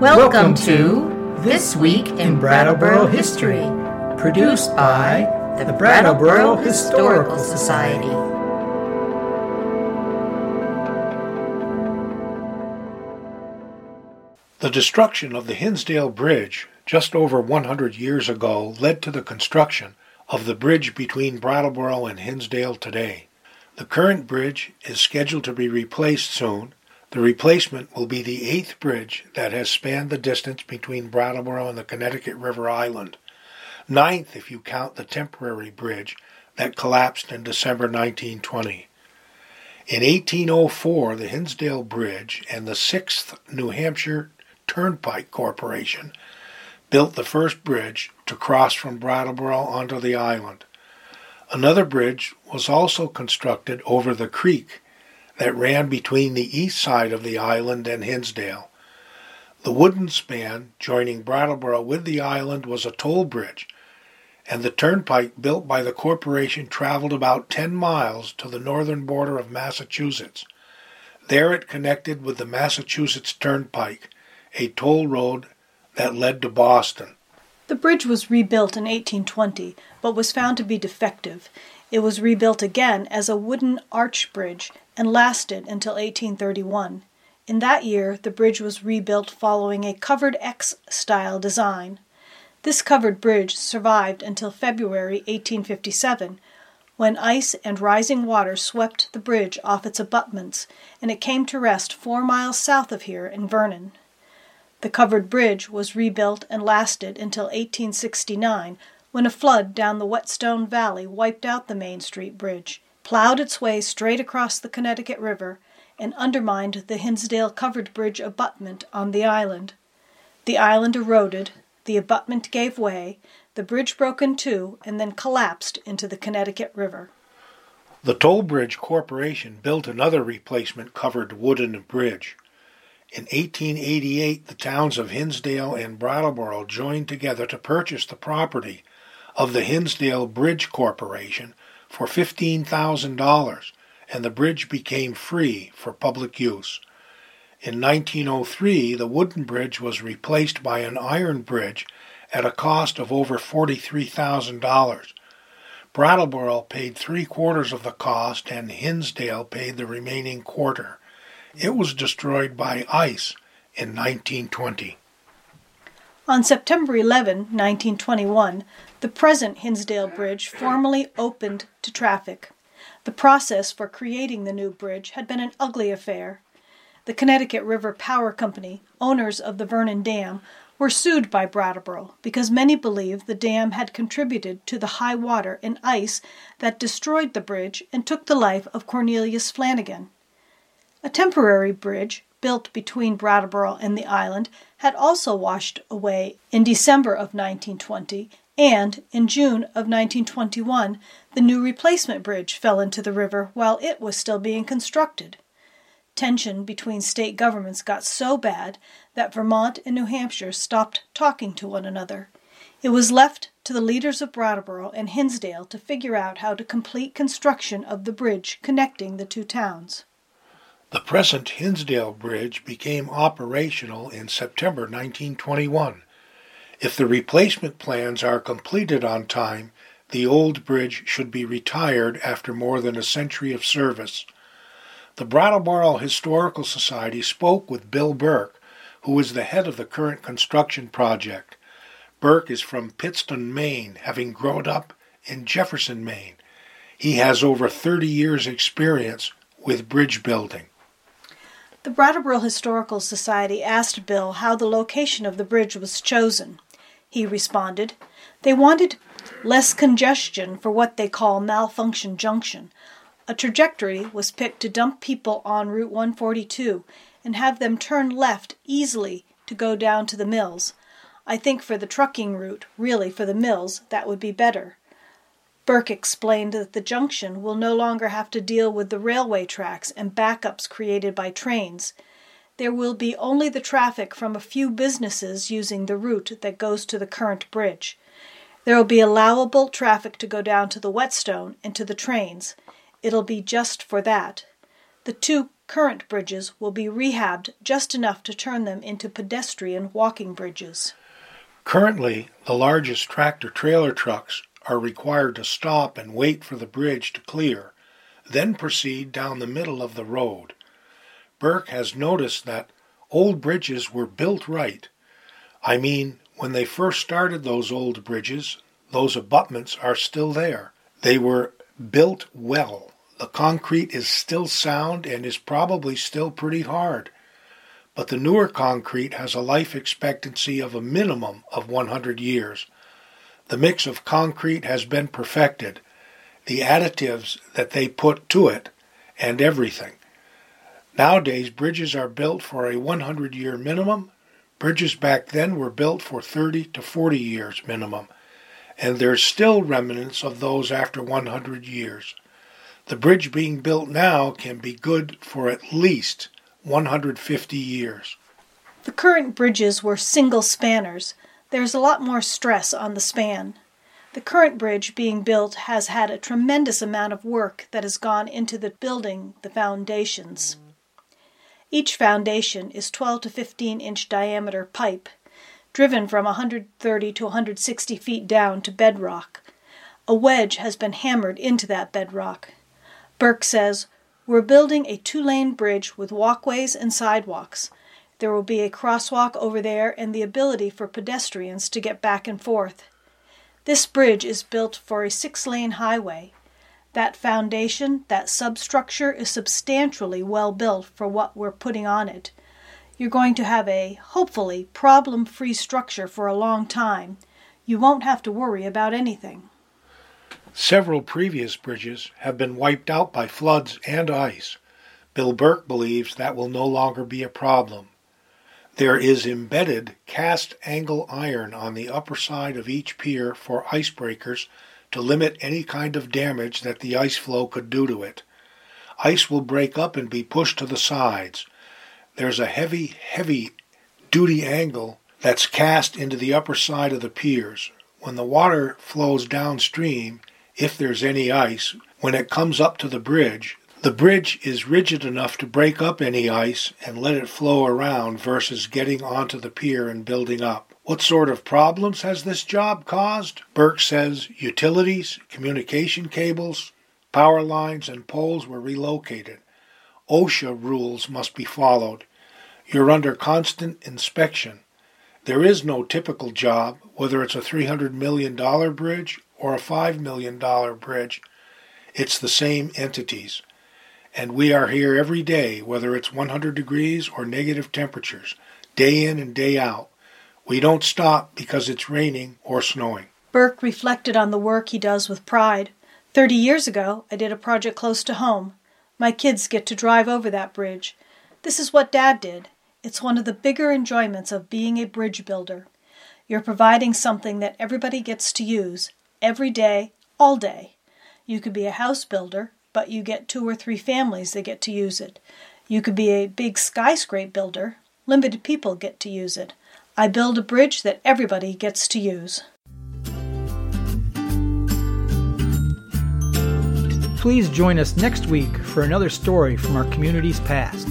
Welcome to This Week in Brattleboro History, produced by the Brattleboro Historical Society. The destruction of the Hinsdale Bridge just over 100 years ago led to the construction of the bridge between Brattleboro and Hinsdale today. The current bridge is scheduled to be replaced soon. The replacement will be the eighth bridge that has spanned the distance between Brattleboro and the Connecticut River Island, ninth if you count the temporary bridge that collapsed in December 1920. In 1804, the Hinsdale Bridge and the 6th New Hampshire Turnpike Corporation built the first bridge to cross from Brattleboro onto the island. Another bridge was also constructed over the creek that ran between the east side of the island and Hinsdale. The wooden span joining Brattleboro with the island was a toll bridge, and the turnpike built by the corporation traveled about 10 miles to the northern border of Massachusetts. There it connected with the Massachusetts Turnpike, a toll road that led to Boston. The bridge was rebuilt in 1820, but was found to be defective. It was rebuilt again as a wooden arch bridge and lasted until 1831. In that year, the bridge was rebuilt following a covered X style design. This covered bridge survived until February 1857, when ice and rising water swept the bridge off its abutments, and it came to rest four miles south of here in Vernon. The covered bridge was rebuilt and lasted until 1869, when a flood down the Whetstone Valley wiped out the Main Street Bridge, plowed its way straight across the Connecticut River, and undermined the Hinsdale covered bridge abutment on the island. The island eroded, the abutment gave way, the bridge broke in two, and then collapsed into the Connecticut River. The Toll Bridge Corporation built another replacement covered wooden bridge. In 1888, the towns of Hinsdale and Brattleboro joined together to purchase the property of the Hinsdale Bridge Corporation for $15,000, and the bridge became free for public use. In 1903, the wooden bridge was replaced by an iron bridge at a cost of over $43,000. Brattleboro paid three quarters of the cost, and Hinsdale paid the remaining quarter. It was destroyed by ice in 1920. On September 11, 1921, the present Hinsdale Bridge formally opened to traffic. The process for creating the new bridge had been an ugly affair. The Connecticut River Power Company, owners of the Vernon Dam, were sued by Brattleboro because many believed the dam had contributed to the high water and ice that destroyed the bridge and took the life of Cornelius Flanagan. A temporary bridge, built between Brattleboro and the island, had also washed away in December of 1920, and in June of 1921 the new replacement bridge fell into the river while it was still being constructed. Tension between state governments got so bad that Vermont and New Hampshire stopped talking to one another. It was left to the leaders of Brattleboro and Hinsdale to figure out how to complete construction of the bridge connecting the two towns. The present Hinsdale Bridge became operational in September 1921. If the replacement plans are completed on time, the old bridge should be retired after more than a century of service. The Brattleboro Historical Society spoke with Bill Burke, who is the head of the current construction project. Burke is from Pittston, Maine, having grown up in Jefferson, Maine. He has over 30 years' experience with bridge building. The Brattleboro Historical Society asked Bill how the location of the bridge was chosen. He responded, They wanted less congestion for what they call Malfunction Junction. A trajectory was picked to dump people on Route 142 and have them turn left easily to go down to the mills. I think for the trucking route, really for the mills, that would be better. Burke explained that the junction will no longer have to deal with the railway tracks and backups created by trains. There will be only the traffic from a few businesses using the route that goes to the current bridge. There will be allowable traffic to go down to the Whetstone and to the trains. It'll be just for that. The two current bridges will be rehabbed just enough to turn them into pedestrian walking bridges. Currently, the largest tractor trailer trucks are required to stop and wait for the bridge to clear, then proceed down the middle of the road. Burke has noticed that old bridges were built right. I mean, when they first started those old bridges, those abutments are still there. They were built well. The concrete is still sound and is probably still pretty hard. But the newer concrete has a life expectancy of a minimum of 100 years. The mix of concrete has been perfected, the additives that they put to it, and everything. Nowadays, bridges are built for a 100 year minimum. Bridges back then were built for 30 to 40 years minimum, and there's still remnants of those after 100 years. The bridge being built now can be good for at least 150 years. The current bridges were single spanners. There's a lot more stress on the span. The current bridge being built has had a tremendous amount of work that has gone into the building the foundations. Each foundation is 12 to 15 inch diameter pipe, driven from 130 to 160 feet down to bedrock. A wedge has been hammered into that bedrock. Burke says, We're building a two lane bridge with walkways and sidewalks. There will be a crosswalk over there and the ability for pedestrians to get back and forth. This bridge is built for a six lane highway. That foundation, that substructure, is substantially well built for what we're putting on it. You're going to have a, hopefully, problem free structure for a long time. You won't have to worry about anything. Several previous bridges have been wiped out by floods and ice. Bill Burke believes that will no longer be a problem. There is embedded cast angle iron on the upper side of each pier for icebreakers to limit any kind of damage that the ice flow could do to it. Ice will break up and be pushed to the sides. There's a heavy, heavy duty angle that's cast into the upper side of the piers. When the water flows downstream, if there's any ice, when it comes up to the bridge, the bridge is rigid enough to break up any ice and let it flow around versus getting onto the pier and building up. What sort of problems has this job caused? Burke says utilities, communication cables, power lines, and poles were relocated. OSHA rules must be followed. You're under constant inspection. There is no typical job, whether it's a $300 million bridge or a $5 million bridge. It's the same entities. And we are here every day, whether it's 100 degrees or negative temperatures, day in and day out. We don't stop because it's raining or snowing. Burke reflected on the work he does with pride. Thirty years ago, I did a project close to home. My kids get to drive over that bridge. This is what Dad did. It's one of the bigger enjoyments of being a bridge builder. You're providing something that everybody gets to use, every day, all day. You could be a house builder, but you get two or three families that get to use it. You could be a big skyscraper builder, limited people get to use it. I build a bridge that everybody gets to use. Please join us next week for another story from our community's past.